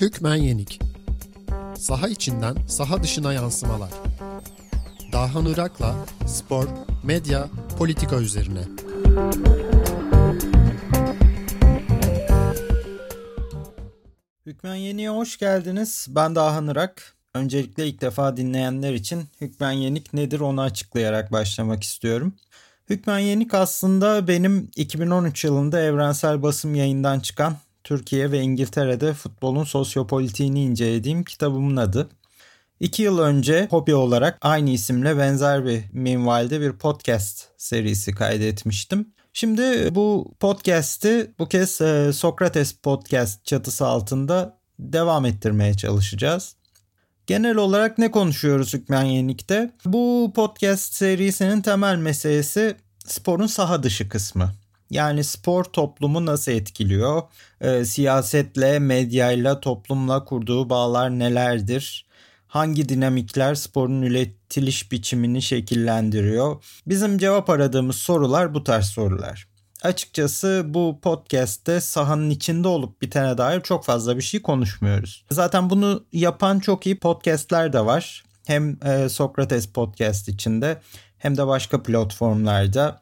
Hükmen Yenik Saha içinden saha dışına yansımalar. Dahan Irak'la spor, medya, politika üzerine. Hükmen Yenik'e hoş geldiniz. Ben Dahan Irak. Öncelikle ilk defa dinleyenler için Hükmen Yenik nedir onu açıklayarak başlamak istiyorum. Hükmen Yenik aslında benim 2013 yılında evrensel basım yayından çıkan Türkiye ve İngiltere'de futbolun sosyopolitiğini incelediğim kitabımın adı. İki yıl önce hobi olarak aynı isimle benzer bir minvalde bir podcast serisi kaydetmiştim. Şimdi bu podcast'i bu kez e, Sokrates Podcast çatısı altında devam ettirmeye çalışacağız. Genel olarak ne konuşuyoruz Hükmen Yenik'te? Bu podcast serisinin temel meselesi sporun saha dışı kısmı. Yani spor toplumu nasıl etkiliyor? E, siyasetle, medyayla, toplumla kurduğu bağlar nelerdir? Hangi dinamikler sporun üretiliş biçimini şekillendiriyor? Bizim cevap aradığımız sorular bu tarz sorular. Açıkçası bu podcast'te sahanın içinde olup bitene dair çok fazla bir şey konuşmuyoruz. Zaten bunu yapan çok iyi podcast'ler de var. Hem e, Sokrates podcast içinde hem de başka platformlarda.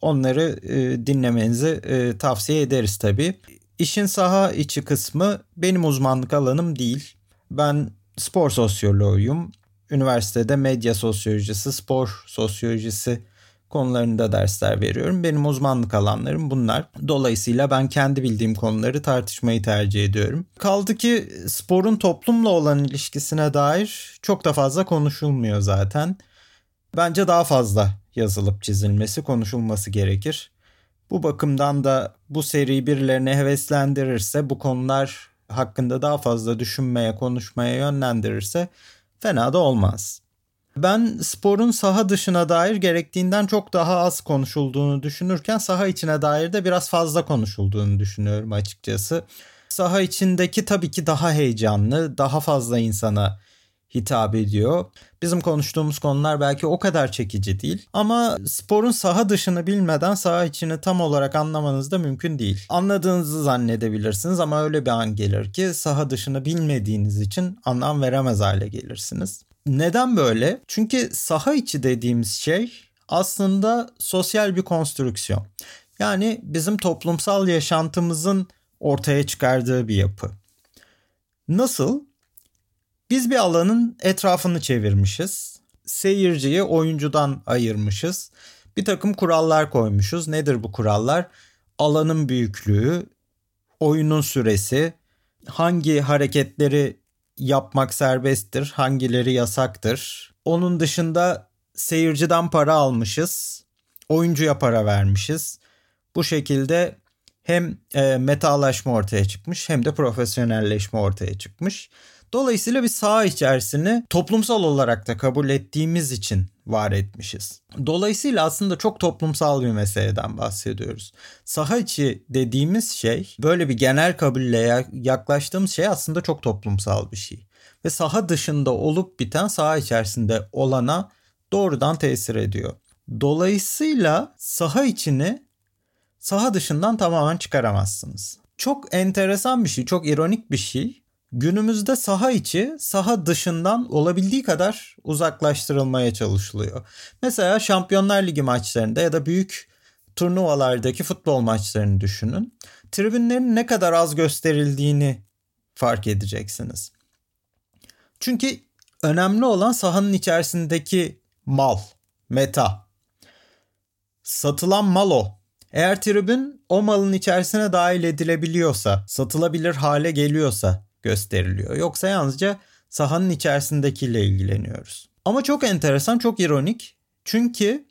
Onları e, dinlemenizi e, tavsiye ederiz tabii. İşin saha içi kısmı benim uzmanlık alanım değil. Ben spor sosyoloğuyum. Üniversitede medya sosyolojisi, spor sosyolojisi konularında dersler veriyorum. Benim uzmanlık alanlarım bunlar. Dolayısıyla ben kendi bildiğim konuları tartışmayı tercih ediyorum. Kaldı ki sporun toplumla olan ilişkisine dair çok da fazla konuşulmuyor zaten. Bence daha fazla yazılıp çizilmesi, konuşulması gerekir. Bu bakımdan da bu seri birilerine heveslendirirse, bu konular hakkında daha fazla düşünmeye, konuşmaya yönlendirirse fena da olmaz. Ben sporun saha dışına dair gerektiğinden çok daha az konuşulduğunu düşünürken saha içine dair de biraz fazla konuşulduğunu düşünüyorum açıkçası. Saha içindeki tabii ki daha heyecanlı, daha fazla insana hitap ediyor. Bizim konuştuğumuz konular belki o kadar çekici değil ama sporun saha dışını bilmeden saha içini tam olarak anlamanız da mümkün değil. Anladığınızı zannedebilirsiniz ama öyle bir an gelir ki saha dışını bilmediğiniz için anlam veremez hale gelirsiniz. Neden böyle? Çünkü saha içi dediğimiz şey aslında sosyal bir konstrüksiyon. Yani bizim toplumsal yaşantımızın ortaya çıkardığı bir yapı. Nasıl? Biz bir alanın etrafını çevirmişiz. Seyirciyi oyuncudan ayırmışız. Bir takım kurallar koymuşuz. Nedir bu kurallar? Alanın büyüklüğü, oyunun süresi, hangi hareketleri yapmak serbesttir, hangileri yasaktır. Onun dışında seyirciden para almışız, oyuncuya para vermişiz. Bu şekilde hem e, metalaşma ortaya çıkmış hem de profesyonelleşme ortaya çıkmış. Dolayısıyla bir saha içerisini toplumsal olarak da kabul ettiğimiz için var etmişiz. Dolayısıyla aslında çok toplumsal bir meseleden bahsediyoruz. Saha içi dediğimiz şey böyle bir genel kabulle yaklaştığımız şey aslında çok toplumsal bir şey. Ve saha dışında olup biten saha içerisinde olana doğrudan tesir ediyor. Dolayısıyla saha içini saha dışından tamamen çıkaramazsınız. Çok enteresan bir şey, çok ironik bir şey. Günümüzde saha içi saha dışından olabildiği kadar uzaklaştırılmaya çalışılıyor. Mesela Şampiyonlar Ligi maçlarında ya da büyük turnuvalardaki futbol maçlarını düşünün. Tribünlerin ne kadar az gösterildiğini fark edeceksiniz. Çünkü önemli olan sahanın içerisindeki mal, meta. Satılan mal o. Eğer tribün o malın içerisine dahil edilebiliyorsa, satılabilir hale geliyorsa gösteriliyor. Yoksa yalnızca sahanın içerisindekiyle ilgileniyoruz. Ama çok enteresan, çok ironik. Çünkü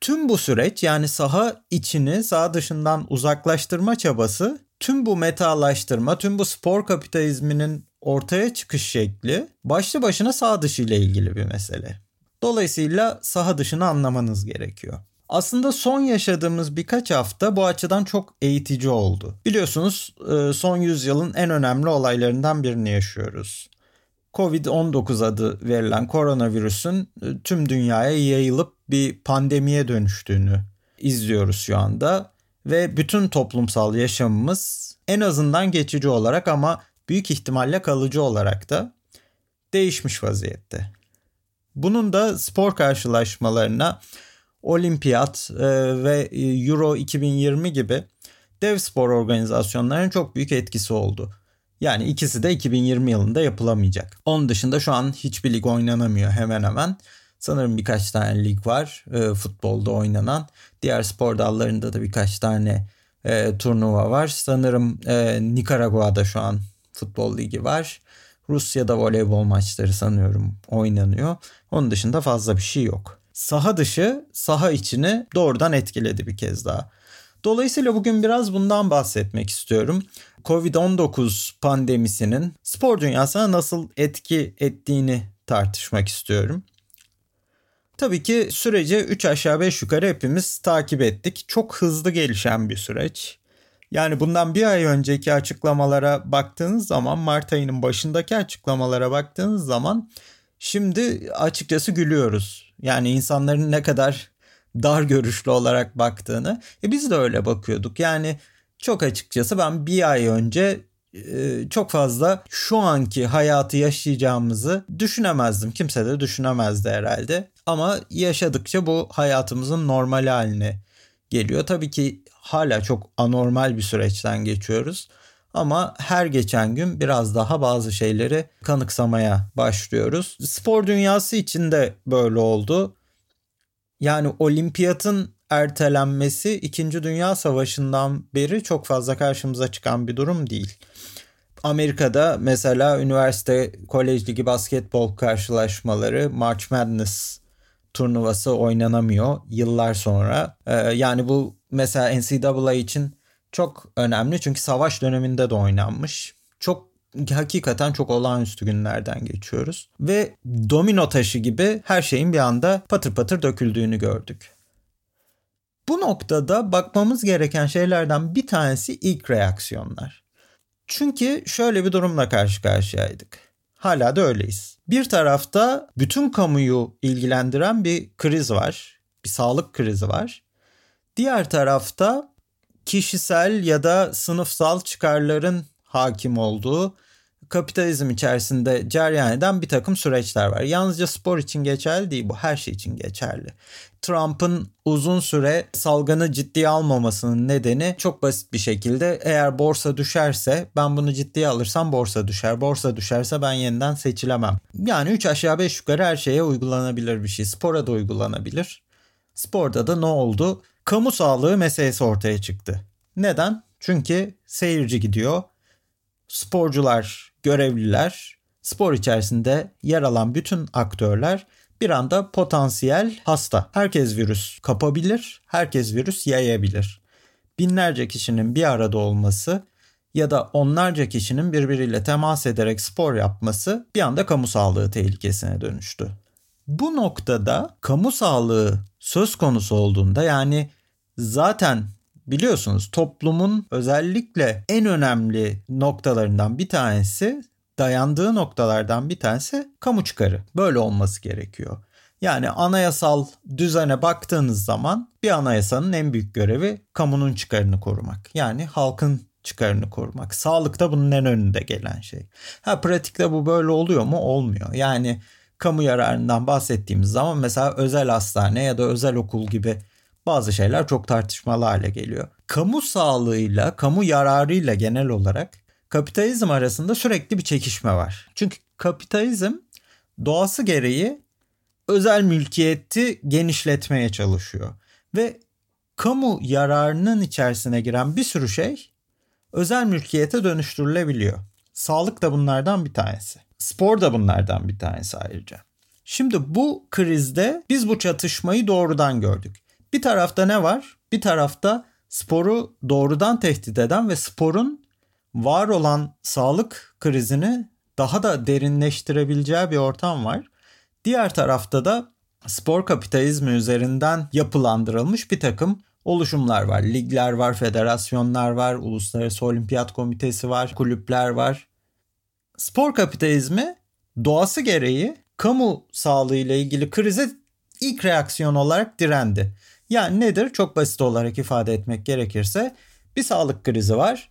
tüm bu süreç yani saha içini saha dışından uzaklaştırma çabası tüm bu metalaştırma, tüm bu spor kapitalizminin ortaya çıkış şekli başlı başına saha dışı ile ilgili bir mesele. Dolayısıyla saha dışını anlamanız gerekiyor. Aslında son yaşadığımız birkaç hafta bu açıdan çok eğitici oldu. Biliyorsunuz e, son yüzyılın en önemli olaylarından birini yaşıyoruz. Covid-19 adı verilen koronavirüsün e, tüm dünyaya yayılıp bir pandemiye dönüştüğünü izliyoruz şu anda ve bütün toplumsal yaşamımız en azından geçici olarak ama büyük ihtimalle kalıcı olarak da değişmiş vaziyette. Bunun da spor karşılaşmalarına Olimpiyat e, ve Euro 2020 gibi dev spor organizasyonlarının çok büyük etkisi oldu. Yani ikisi de 2020 yılında yapılamayacak. Onun dışında şu an hiçbir lig oynanamıyor hemen hemen. Sanırım birkaç tane lig var e, futbolda oynanan. Diğer spor dallarında da birkaç tane e, turnuva var. Sanırım e, Nikaragua'da şu an futbol ligi var. Rusya'da voleybol maçları sanıyorum oynanıyor. Onun dışında fazla bir şey yok. Saha dışı saha içini doğrudan etkiledi bir kez daha. Dolayısıyla bugün biraz bundan bahsetmek istiyorum. Covid-19 pandemisinin spor dünyasına nasıl etki ettiğini tartışmak istiyorum. Tabii ki süreci 3 aşağı 5 yukarı hepimiz takip ettik. Çok hızlı gelişen bir süreç. Yani bundan bir ay önceki açıklamalara baktığınız zaman Mart ayının başındaki açıklamalara baktığınız zaman şimdi açıkçası gülüyoruz. Yani insanların ne kadar dar görüşlü olarak baktığını. E biz de öyle bakıyorduk. Yani çok açıkçası ben bir ay önce e, çok fazla şu anki hayatı yaşayacağımızı düşünemezdim. Kimse de düşünemezdi herhalde. Ama yaşadıkça bu hayatımızın normal haline geliyor. Tabii ki hala çok anormal bir süreçten geçiyoruz. Ama her geçen gün biraz daha bazı şeyleri kanıksamaya başlıyoruz. Spor dünyası için de böyle oldu. Yani olimpiyatın ertelenmesi 2. Dünya Savaşı'ndan beri çok fazla karşımıza çıkan bir durum değil. Amerika'da mesela üniversite kolej ligi basketbol karşılaşmaları March Madness turnuvası oynanamıyor yıllar sonra. Ee, yani bu mesela NCAA için çok önemli çünkü savaş döneminde de oynanmış. Çok hakikaten çok olağanüstü günlerden geçiyoruz. Ve domino taşı gibi her şeyin bir anda patır patır döküldüğünü gördük. Bu noktada bakmamız gereken şeylerden bir tanesi ilk reaksiyonlar. Çünkü şöyle bir durumla karşı karşıyaydık. Hala da öyleyiz. Bir tarafta bütün kamuyu ilgilendiren bir kriz var. Bir sağlık krizi var. Diğer tarafta kişisel ya da sınıfsal çıkarların hakim olduğu kapitalizm içerisinde cereyan eden bir takım süreçler var. Yalnızca spor için geçerli değil bu her şey için geçerli. Trump'ın uzun süre salgını ciddiye almamasının nedeni çok basit bir şekilde eğer borsa düşerse ben bunu ciddiye alırsam borsa düşer. Borsa düşerse ben yeniden seçilemem. Yani 3 aşağı 5 yukarı her şeye uygulanabilir bir şey. Spora da uygulanabilir. Sporda da ne oldu? Kamu sağlığı meselesi ortaya çıktı. Neden? Çünkü seyirci gidiyor. Sporcular, görevliler, spor içerisinde yer alan bütün aktörler bir anda potansiyel hasta. Herkes virüs kapabilir, herkes virüs yayabilir. Binlerce kişinin bir arada olması ya da onlarca kişinin birbiriyle temas ederek spor yapması bir anda kamu sağlığı tehlikesine dönüştü. Bu noktada kamu sağlığı söz konusu olduğunda yani zaten biliyorsunuz toplumun özellikle en önemli noktalarından bir tanesi dayandığı noktalardan bir tanesi kamu çıkarı. Böyle olması gerekiyor. Yani anayasal düzene baktığınız zaman bir anayasanın en büyük görevi kamunun çıkarını korumak. Yani halkın çıkarını korumak. Sağlıkta bunun en önünde gelen şey. Ha pratikte bu böyle oluyor mu? Olmuyor. Yani kamu yararından bahsettiğimiz zaman mesela özel hastane ya da özel okul gibi bazı şeyler çok tartışmalı hale geliyor. Kamu sağlığıyla, kamu yararıyla genel olarak kapitalizm arasında sürekli bir çekişme var. Çünkü kapitalizm doğası gereği özel mülkiyeti genişletmeye çalışıyor. Ve kamu yararının içerisine giren bir sürü şey özel mülkiyete dönüştürülebiliyor. Sağlık da bunlardan bir tanesi. Spor da bunlardan bir tanesi ayrıca. Şimdi bu krizde biz bu çatışmayı doğrudan gördük. Bir tarafta ne var? Bir tarafta sporu doğrudan tehdit eden ve sporun var olan sağlık krizini daha da derinleştirebileceği bir ortam var. Diğer tarafta da spor kapitalizmi üzerinden yapılandırılmış bir takım oluşumlar var. Ligler var, federasyonlar var, Uluslararası Olimpiyat Komitesi var, kulüpler var. Spor kapitalizmi doğası gereği kamu sağlığı ile ilgili krize ilk reaksiyon olarak direndi. Yani nedir? Çok basit olarak ifade etmek gerekirse bir sağlık krizi var.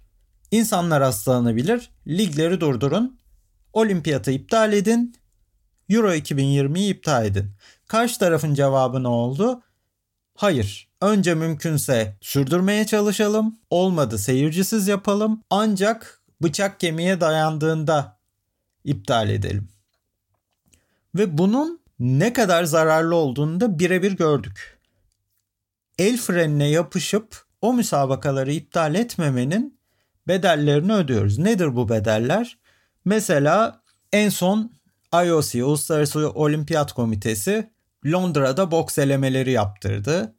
İnsanlar hastalanabilir. Ligleri durdurun. Olimpiyatı iptal edin. Euro 2020'yi iptal edin. Karşı tarafın cevabı ne oldu? Hayır. Önce mümkünse sürdürmeye çalışalım. Olmadı seyircisiz yapalım. Ancak bıçak kemiğe dayandığında iptal edelim. Ve bunun ne kadar zararlı olduğunu da birebir gördük. El frenine yapışıp o müsabakaları iptal etmemenin bedellerini ödüyoruz. Nedir bu bedeller? Mesela en son IOC, Uluslararası Olimpiyat Komitesi Londra'da boks elemeleri yaptırdı.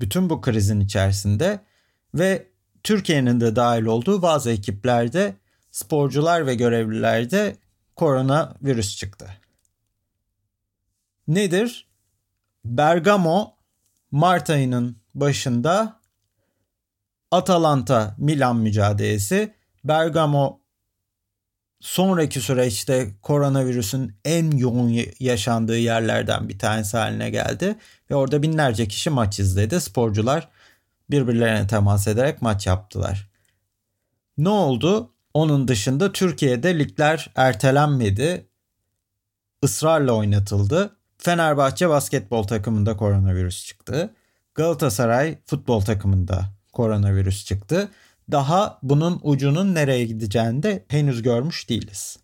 Bütün bu krizin içerisinde ve Türkiye'nin de dahil olduğu bazı ekiplerde sporcular ve görevlilerde korona virüs çıktı. Nedir? Bergamo Mart ayının başında Atalanta Milan mücadelesi. Bergamo sonraki süreçte koronavirüsün en yoğun yaşandığı yerlerden bir tanesi haline geldi. Ve orada binlerce kişi maç izledi. Sporcular birbirlerine temas ederek maç yaptılar. Ne oldu? Onun dışında Türkiye'de ligler ertelenmedi. Israrla oynatıldı. Fenerbahçe basketbol takımında koronavirüs çıktı. Galatasaray futbol takımında koronavirüs çıktı. Daha bunun ucunun nereye gideceğini de henüz görmüş değiliz.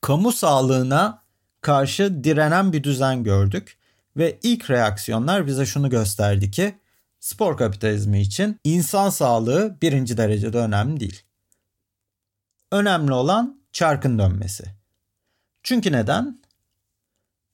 Kamu sağlığına karşı direnen bir düzen gördük ve ilk reaksiyonlar bize şunu gösterdi ki spor kapitalizmi için insan sağlığı birinci derecede önemli değil. Önemli olan çarkın dönmesi. Çünkü neden?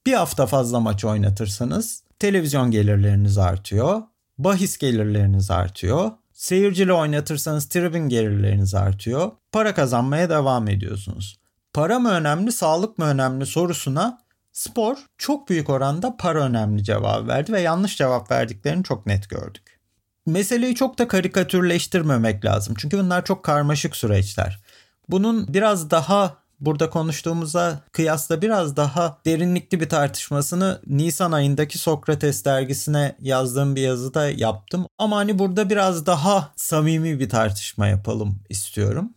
Bir hafta fazla maç oynatırsanız televizyon gelirleriniz artıyor, bahis gelirleriniz artıyor, seyircili oynatırsanız tribün gelirleriniz artıyor, para kazanmaya devam ediyorsunuz. Para mı önemli, sağlık mı önemli sorusuna spor çok büyük oranda para önemli cevap verdi ve yanlış cevap verdiklerini çok net gördük. Meseleyi çok da karikatürleştirmemek lazım. Çünkü bunlar çok karmaşık süreçler. Bunun biraz daha burada konuştuğumuza kıyasla biraz daha derinlikli bir tartışmasını Nisan ayındaki Sokrates dergisine yazdığım bir yazıda yaptım. Ama hani burada biraz daha samimi bir tartışma yapalım istiyorum.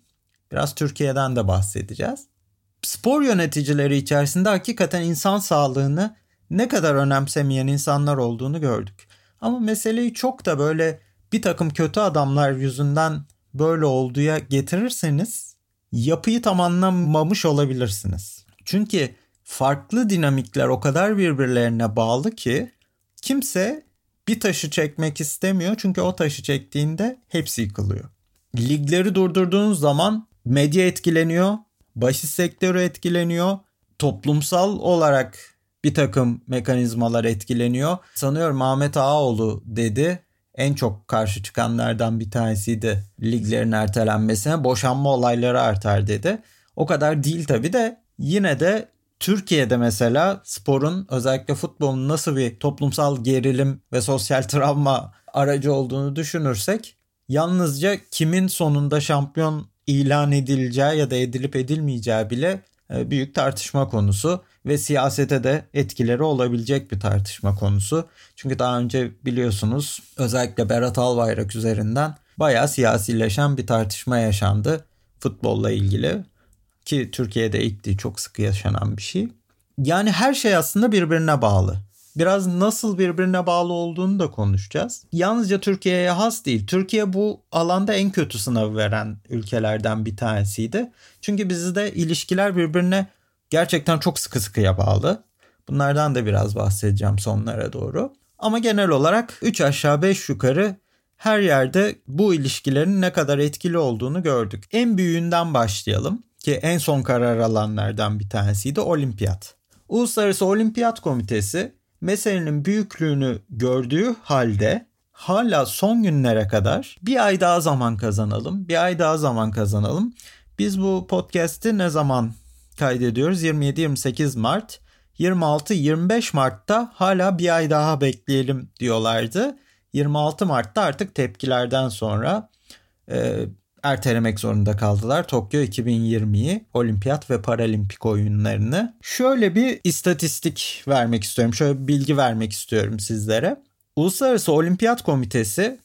Biraz Türkiye'den de bahsedeceğiz. Spor yöneticileri içerisinde hakikaten insan sağlığını ne kadar önemsemeyen insanlar olduğunu gördük. Ama meseleyi çok da böyle bir takım kötü adamlar yüzünden böyle olduğuya getirirseniz yapıyı tam anlamamış olabilirsiniz. Çünkü farklı dinamikler o kadar birbirlerine bağlı ki kimse bir taşı çekmek istemiyor çünkü o taşı çektiğinde hepsi yıkılıyor. Ligleri durdurduğunuz zaman medya etkileniyor, bahis sektörü etkileniyor, toplumsal olarak bir takım mekanizmalar etkileniyor. Sanıyorum Ahmet Ağaoğlu dedi en çok karşı çıkanlardan bir tanesiydi liglerin ertelenmesine. Boşanma olayları artar dedi. O kadar değil tabii de yine de Türkiye'de mesela sporun özellikle futbolun nasıl bir toplumsal gerilim ve sosyal travma aracı olduğunu düşünürsek yalnızca kimin sonunda şampiyon ilan edileceği ya da edilip edilmeyeceği bile e, büyük tartışma konusu ve siyasete de etkileri olabilecek bir tartışma konusu. Çünkü daha önce biliyorsunuz özellikle Berat Albayrak üzerinden bayağı siyasileşen bir tartışma yaşandı futbolla ilgili ki Türkiye'de ilk çok sık yaşanan bir şey. Yani her şey aslında birbirine bağlı. Biraz nasıl birbirine bağlı olduğunu da konuşacağız. Yalnızca Türkiye'ye has değil. Türkiye bu alanda en kötü sınavı veren ülkelerden bir tanesiydi. Çünkü bizde ilişkiler birbirine gerçekten çok sıkı sıkıya bağlı. Bunlardan da biraz bahsedeceğim sonlara doğru. Ama genel olarak 3 aşağı 5 yukarı her yerde bu ilişkilerin ne kadar etkili olduğunu gördük. En büyüğünden başlayalım ki en son karar alanlardan bir tanesiydi olimpiyat. Uluslararası Olimpiyat Komitesi meselenin büyüklüğünü gördüğü halde hala son günlere kadar bir ay daha zaman kazanalım, bir ay daha zaman kazanalım. Biz bu podcast'i ne zaman kaydediyoruz? 27-28 Mart. 26-25 Mart'ta hala bir ay daha bekleyelim diyorlardı. 26 Mart'ta artık tepkilerden sonra e, ertelemek zorunda kaldılar Tokyo 2020'yi, olimpiyat ve paralimpik oyunlarını. Şöyle bir istatistik vermek istiyorum, şöyle bir bilgi vermek istiyorum sizlere. Uluslararası Olimpiyat Komitesi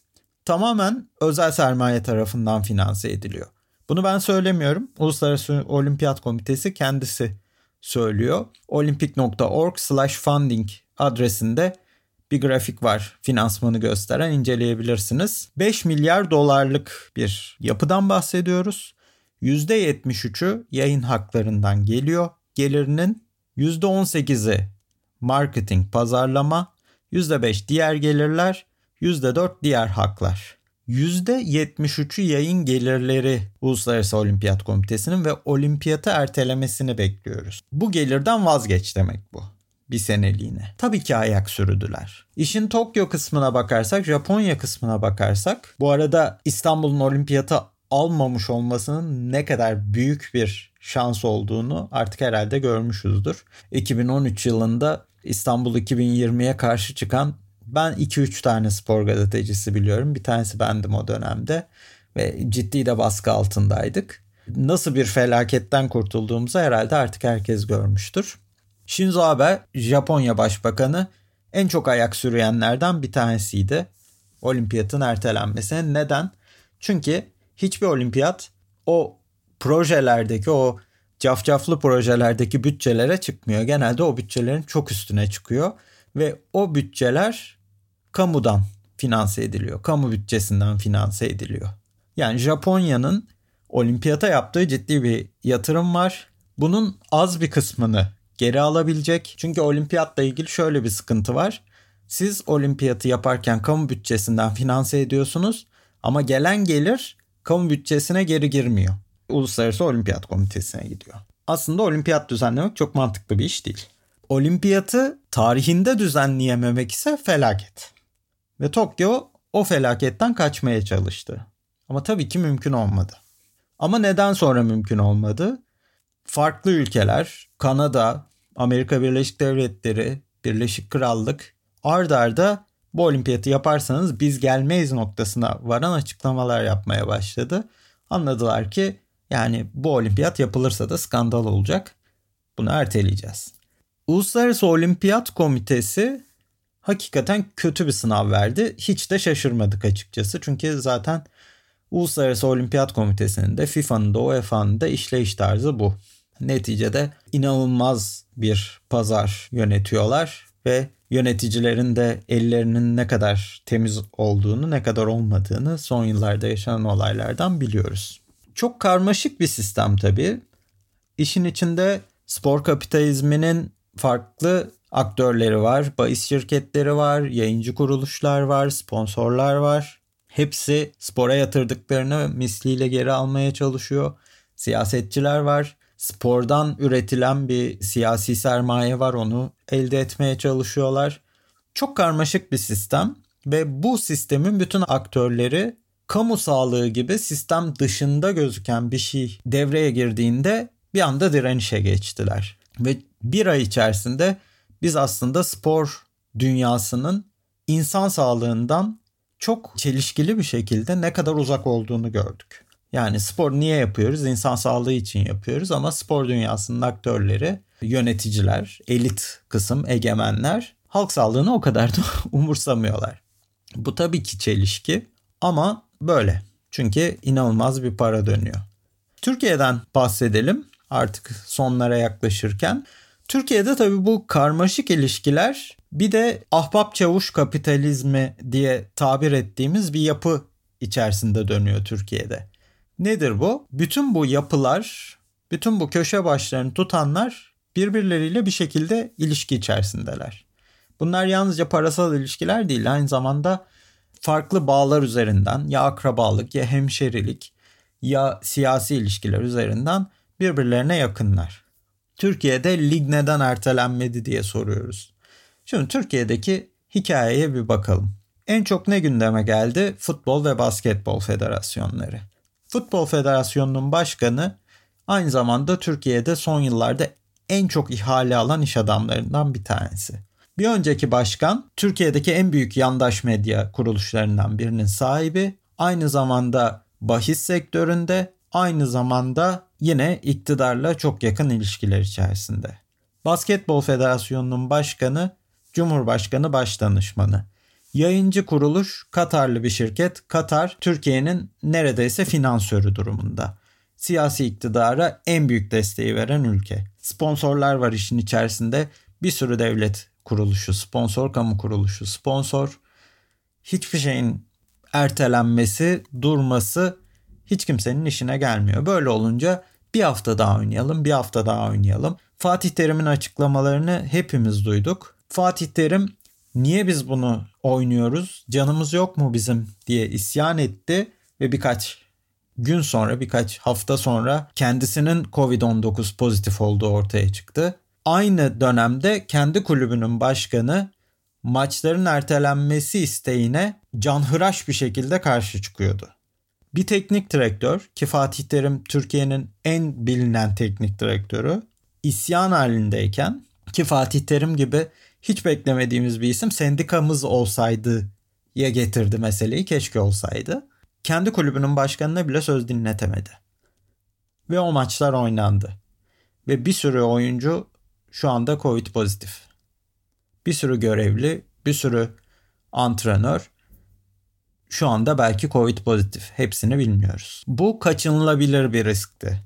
tamamen özel sermaye tarafından finanse ediliyor. Bunu ben söylemiyorum. Uluslararası Olimpiyat Komitesi kendisi söylüyor. Olympic.org slash funding adresinde bir grafik var finansmanı gösteren inceleyebilirsiniz. 5 milyar dolarlık bir yapıdan bahsediyoruz. %73'ü yayın haklarından geliyor. Gelirinin %18'i marketing, pazarlama, %5 diğer gelirler, %4 diğer haklar. %73'ü yayın gelirleri Uluslararası Olimpiyat Komitesi'nin ve olimpiyatı ertelemesini bekliyoruz. Bu gelirden vazgeç demek bu bir seneliğine. Tabii ki ayak sürdüler. İşin Tokyo kısmına bakarsak, Japonya kısmına bakarsak, bu arada İstanbul'un olimpiyatı almamış olmasının ne kadar büyük bir şans olduğunu artık herhalde görmüşüzdür. 2013 yılında İstanbul 2020'ye karşı çıkan ben 2-3 tane spor gazetecisi biliyorum. Bir tanesi bendim o dönemde ve ciddi de baskı altındaydık. Nasıl bir felaketten kurtulduğumuzu herhalde artık herkes görmüştür. Shinzo Abe Japonya Başbakanı en çok ayak sürüyenlerden bir tanesiydi. Olimpiyatın ertelenmesine. Neden? Çünkü hiçbir olimpiyat o projelerdeki o cafcaflı projelerdeki bütçelere çıkmıyor. Genelde o bütçelerin çok üstüne çıkıyor ve o bütçeler kamudan finanse ediliyor. Kamu bütçesinden finanse ediliyor. Yani Japonya'nın olimpiyata yaptığı ciddi bir yatırım var. Bunun az bir kısmını geri alabilecek. Çünkü olimpiyatla ilgili şöyle bir sıkıntı var. Siz olimpiyatı yaparken kamu bütçesinden finanse ediyorsunuz ama gelen gelir kamu bütçesine geri girmiyor. Uluslararası Olimpiyat Komitesi'ne gidiyor. Aslında olimpiyat düzenlemek çok mantıklı bir iş değil. Olimpiyatı tarihinde düzenleyememek ise felaket. Ve Tokyo o felaketten kaçmaya çalıştı. Ama tabii ki mümkün olmadı. Ama neden sonra mümkün olmadı? Farklı ülkeler, Kanada, Amerika Birleşik Devletleri, Birleşik Krallık ard arda bu olimpiyatı yaparsanız biz gelmeyiz noktasına varan açıklamalar yapmaya başladı. Anladılar ki yani bu olimpiyat yapılırsa da skandal olacak. Bunu erteleyeceğiz. Uluslararası Olimpiyat Komitesi hakikaten kötü bir sınav verdi. Hiç de şaşırmadık açıkçası. Çünkü zaten Uluslararası Olimpiyat Komitesi'nin de FIFA'nın da UEFA'nın da işleyiş tarzı bu. Neticede inanılmaz bir pazar yönetiyorlar ve yöneticilerin de ellerinin ne kadar temiz olduğunu ne kadar olmadığını son yıllarda yaşanan olaylardan biliyoruz. Çok karmaşık bir sistem tabii. İşin içinde spor kapitalizminin farklı aktörleri var, bahis şirketleri var, yayıncı kuruluşlar var, sponsorlar var. Hepsi spora yatırdıklarını misliyle geri almaya çalışıyor. Siyasetçiler var. Spordan üretilen bir siyasi sermaye var onu elde etmeye çalışıyorlar. Çok karmaşık bir sistem ve bu sistemin bütün aktörleri kamu sağlığı gibi sistem dışında gözüken bir şey devreye girdiğinde bir anda direnişe geçtiler. Ve bir ay içerisinde biz aslında spor dünyasının insan sağlığından çok çelişkili bir şekilde ne kadar uzak olduğunu gördük. Yani spor niye yapıyoruz? İnsan sağlığı için yapıyoruz ama spor dünyasının aktörleri, yöneticiler, elit kısım, egemenler halk sağlığını o kadar da umursamıyorlar. Bu tabii ki çelişki ama böyle. Çünkü inanılmaz bir para dönüyor. Türkiye'den bahsedelim artık sonlara yaklaşırken. Türkiye'de tabii bu karmaşık ilişkiler bir de ahbap çavuş kapitalizmi diye tabir ettiğimiz bir yapı içerisinde dönüyor Türkiye'de. Nedir bu? Bütün bu yapılar, bütün bu köşe başlarını tutanlar birbirleriyle bir şekilde ilişki içerisindeler. Bunlar yalnızca parasal ilişkiler değil, aynı zamanda farklı bağlar üzerinden ya akrabalık ya hemşerilik ya siyasi ilişkiler üzerinden birbirlerine yakınlar. Türkiye'de lig neden ertelenmedi diye soruyoruz. Şimdi Türkiye'deki hikayeye bir bakalım. En çok ne gündeme geldi? Futbol ve basketbol federasyonları. Futbol Federasyonu'nun başkanı aynı zamanda Türkiye'de son yıllarda en çok ihale alan iş adamlarından bir tanesi. Bir önceki başkan Türkiye'deki en büyük yandaş medya kuruluşlarından birinin sahibi. Aynı zamanda bahis sektöründe, aynı zamanda yine iktidarla çok yakın ilişkiler içerisinde. Basketbol Federasyonu'nun başkanı, Cumhurbaşkanı Başdanışmanı. Yayıncı kuruluş Katarlı bir şirket. Katar Türkiye'nin neredeyse finansörü durumunda. Siyasi iktidara en büyük desteği veren ülke. Sponsorlar var işin içerisinde. Bir sürü devlet kuruluşu, sponsor, kamu kuruluşu, sponsor. Hiçbir şeyin ertelenmesi, durması hiç kimsenin işine gelmiyor. Böyle olunca bir hafta daha oynayalım, bir hafta daha oynayalım. Fatih Terim'in açıklamalarını hepimiz duyduk. Fatih Terim niye biz bunu oynuyoruz, canımız yok mu bizim diye isyan etti ve birkaç gün sonra birkaç hafta sonra kendisinin Covid-19 pozitif olduğu ortaya çıktı. Aynı dönemde kendi kulübünün başkanı maçların ertelenmesi isteğine canhıraş bir şekilde karşı çıkıyordu. Bir teknik direktör ki Fatih Terim Türkiye'nin en bilinen teknik direktörü isyan halindeyken ki Fatih Terim gibi hiç beklemediğimiz bir isim sendikamız olsaydı ya getirdi meseleyi keşke olsaydı. Kendi kulübünün başkanına bile söz dinletemedi. Ve o maçlar oynandı. Ve bir sürü oyuncu şu anda Covid pozitif. Bir sürü görevli, bir sürü antrenör şu anda belki Covid pozitif. Hepsini bilmiyoruz. Bu kaçınılabilir bir riskti.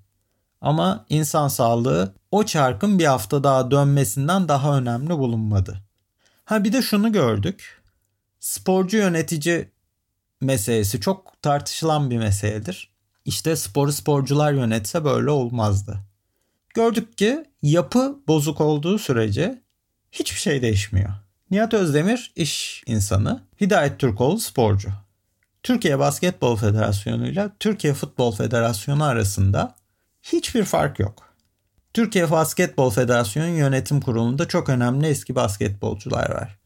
Ama insan sağlığı o çarkın bir hafta daha dönmesinden daha önemli bulunmadı. Ha bir de şunu gördük. Sporcu yönetici meselesi çok tartışılan bir meseledir. İşte sporu sporcular yönetse böyle olmazdı. Gördük ki yapı bozuk olduğu sürece hiçbir şey değişmiyor. Nihat Özdemir iş insanı, Hidayet Türkoğlu sporcu. Türkiye Basketbol Federasyonu ile Türkiye Futbol Federasyonu arasında hiçbir fark yok. Türkiye Basketbol Federasyonu Yönetim Kurulu'nda çok önemli eski basketbolcular var.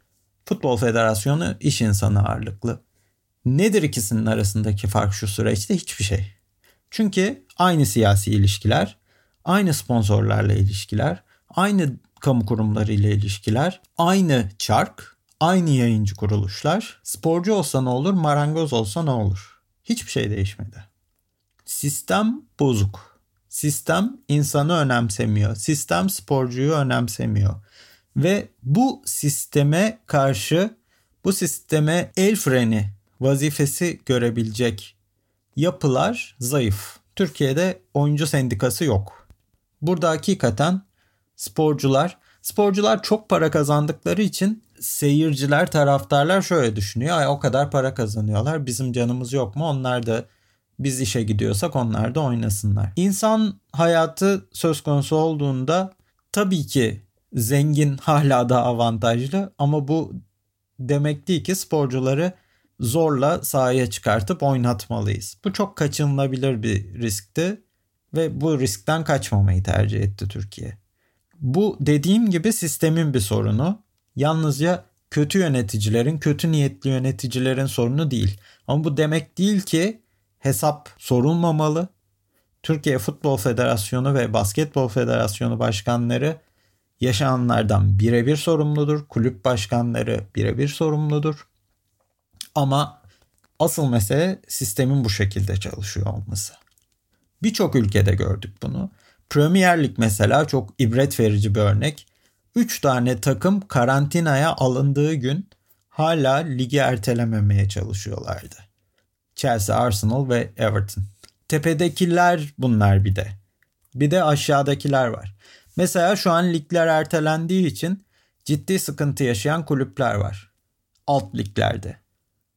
Futbol Federasyonu iş insanı ağırlıklı. Nedir ikisinin arasındaki fark şu süreçte? Hiçbir şey. Çünkü aynı siyasi ilişkiler, aynı sponsorlarla ilişkiler, aynı kamu kurumları ile ilişkiler, aynı çark, aynı yayıncı kuruluşlar. Sporcu olsa ne olur, marangoz olsa ne olur? Hiçbir şey değişmedi. Sistem bozuk. Sistem insanı önemsemiyor. Sistem sporcuyu önemsemiyor. Ve bu sisteme karşı bu sisteme el freni vazifesi görebilecek yapılar zayıf. Türkiye'de oyuncu sendikası yok. Burada hakikaten sporcular, sporcular çok para kazandıkları için seyirciler, taraftarlar şöyle düşünüyor. Ay o kadar para kazanıyorlar. Bizim canımız yok mu? Onlar da biz işe gidiyorsak onlar da oynasınlar. İnsan hayatı söz konusu olduğunda tabii ki zengin hala da avantajlı ama bu demek değil ki sporcuları zorla sahaya çıkartıp oynatmalıyız. Bu çok kaçınılabilir bir riskti ve bu riskten kaçmamayı tercih etti Türkiye. Bu dediğim gibi sistemin bir sorunu. Yalnızca kötü yöneticilerin, kötü niyetli yöneticilerin sorunu değil. Ama bu demek değil ki hesap sorulmamalı. Türkiye Futbol Federasyonu ve Basketbol Federasyonu başkanları yaşananlardan birebir sorumludur. Kulüp başkanları birebir sorumludur. Ama asıl mesele sistemin bu şekilde çalışıyor olması. Birçok ülkede gördük bunu. Premier Lig mesela çok ibret verici bir örnek. 3 tane takım karantinaya alındığı gün hala ligi ertelememeye çalışıyorlardı. Chelsea, Arsenal ve Everton. Tepedekiler bunlar bir de. Bir de aşağıdakiler var. Mesela şu an ligler ertelendiği için ciddi sıkıntı yaşayan kulüpler var. Alt liglerde.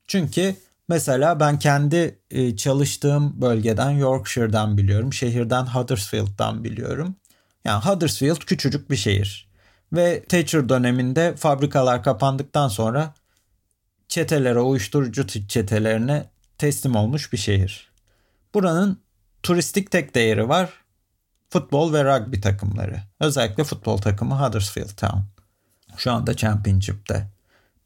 Çünkü mesela ben kendi e, çalıştığım bölgeden Yorkshire'dan biliyorum. Şehirden Huddersfield'dan biliyorum. Yani Huddersfield küçücük bir şehir. Ve Thatcher döneminde fabrikalar kapandıktan sonra çetelere, uyuşturucu çetelerine teslim olmuş bir şehir. Buranın turistik tek değeri var. Futbol ve rugby takımları. Özellikle futbol takımı Huddersfield Town. Şu anda Championship'te.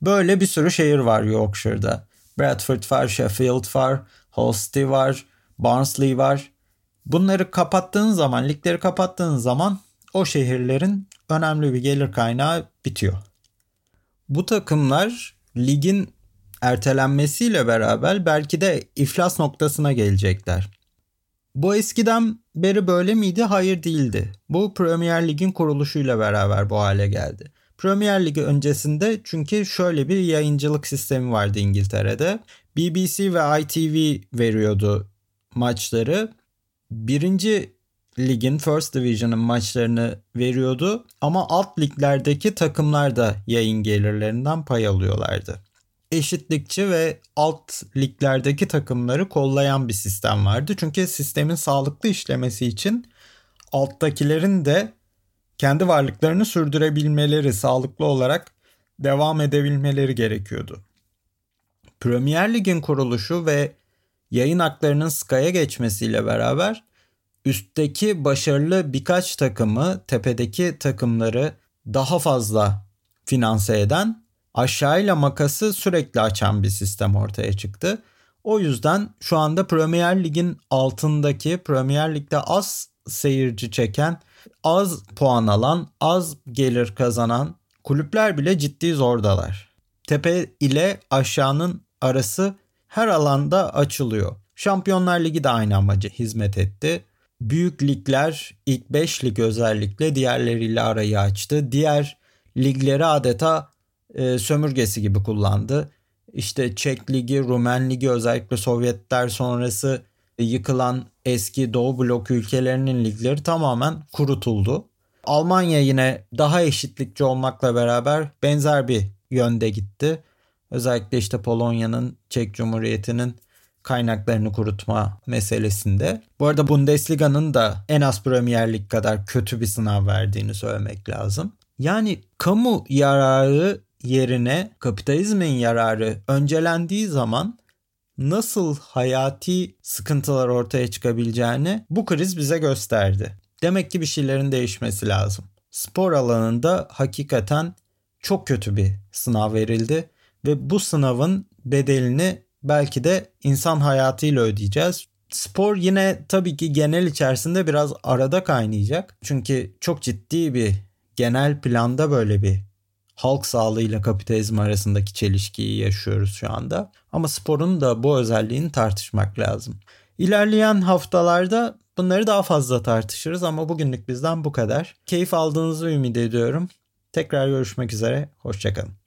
Böyle bir sürü şehir var Yorkshire'da. Bradford var, Sheffield var, Holstey var, Barnsley var. Bunları kapattığın zaman, ligleri kapattığın zaman o şehirlerin önemli bir gelir kaynağı bitiyor. Bu takımlar ligin ertelenmesiyle beraber belki de iflas noktasına gelecekler. Bu eskiden beri böyle miydi? Hayır değildi. Bu Premier Lig'in kuruluşuyla beraber bu hale geldi. Premier Lig öncesinde çünkü şöyle bir yayıncılık sistemi vardı İngiltere'de. BBC ve ITV veriyordu maçları. Birinci ligin First Division'ın maçlarını veriyordu ama alt liglerdeki takımlar da yayın gelirlerinden pay alıyorlardı. Eşitlikçi ve alt liglerdeki takımları kollayan bir sistem vardı. Çünkü sistemin sağlıklı işlemesi için alttakilerin de kendi varlıklarını sürdürebilmeleri, sağlıklı olarak devam edebilmeleri gerekiyordu. Premier Lig'in kuruluşu ve yayın haklarının Sky'a geçmesiyle beraber üstteki başarılı birkaç takımı, tepedeki takımları daha fazla finanse eden, aşağıyla makası sürekli açan bir sistem ortaya çıktı. O yüzden şu anda Premier Lig'in altındaki, Premier Lig'de az seyirci çeken, az puan alan, az gelir kazanan kulüpler bile ciddi zordalar. Tepe ile aşağının arası her alanda açılıyor. Şampiyonlar Ligi de aynı amaca hizmet etti. Büyük ligler ilk 5 lig özellikle diğerleriyle arayı açtı. Diğer ligleri adeta e, sömürgesi gibi kullandı. İşte Çek Ligi, Rumen Ligi özellikle Sovyetler sonrası yıkılan eski Doğu blok ülkelerinin ligleri tamamen kurutuldu. Almanya yine daha eşitlikçi olmakla beraber benzer bir yönde gitti. Özellikle işte Polonya'nın, Çek Cumhuriyeti'nin kaynaklarını kurutma meselesinde. Bu arada Bundesliga'nın da en az Premier Lig kadar kötü bir sınav verdiğini söylemek lazım. Yani kamu yararı yerine kapitalizmin yararı öncelendiği zaman nasıl hayati sıkıntılar ortaya çıkabileceğini bu kriz bize gösterdi. Demek ki bir şeylerin değişmesi lazım. Spor alanında hakikaten çok kötü bir sınav verildi ve bu sınavın bedelini belki de insan hayatıyla ödeyeceğiz. Spor yine tabii ki genel içerisinde biraz arada kaynayacak. Çünkü çok ciddi bir genel planda böyle bir halk sağlığıyla kapitalizm arasındaki çelişkiyi yaşıyoruz şu anda. Ama sporun da bu özelliğini tartışmak lazım. İlerleyen haftalarda bunları daha fazla tartışırız ama bugünlük bizden bu kadar. Keyif aldığınızı ümit ediyorum. Tekrar görüşmek üzere. Hoşçakalın.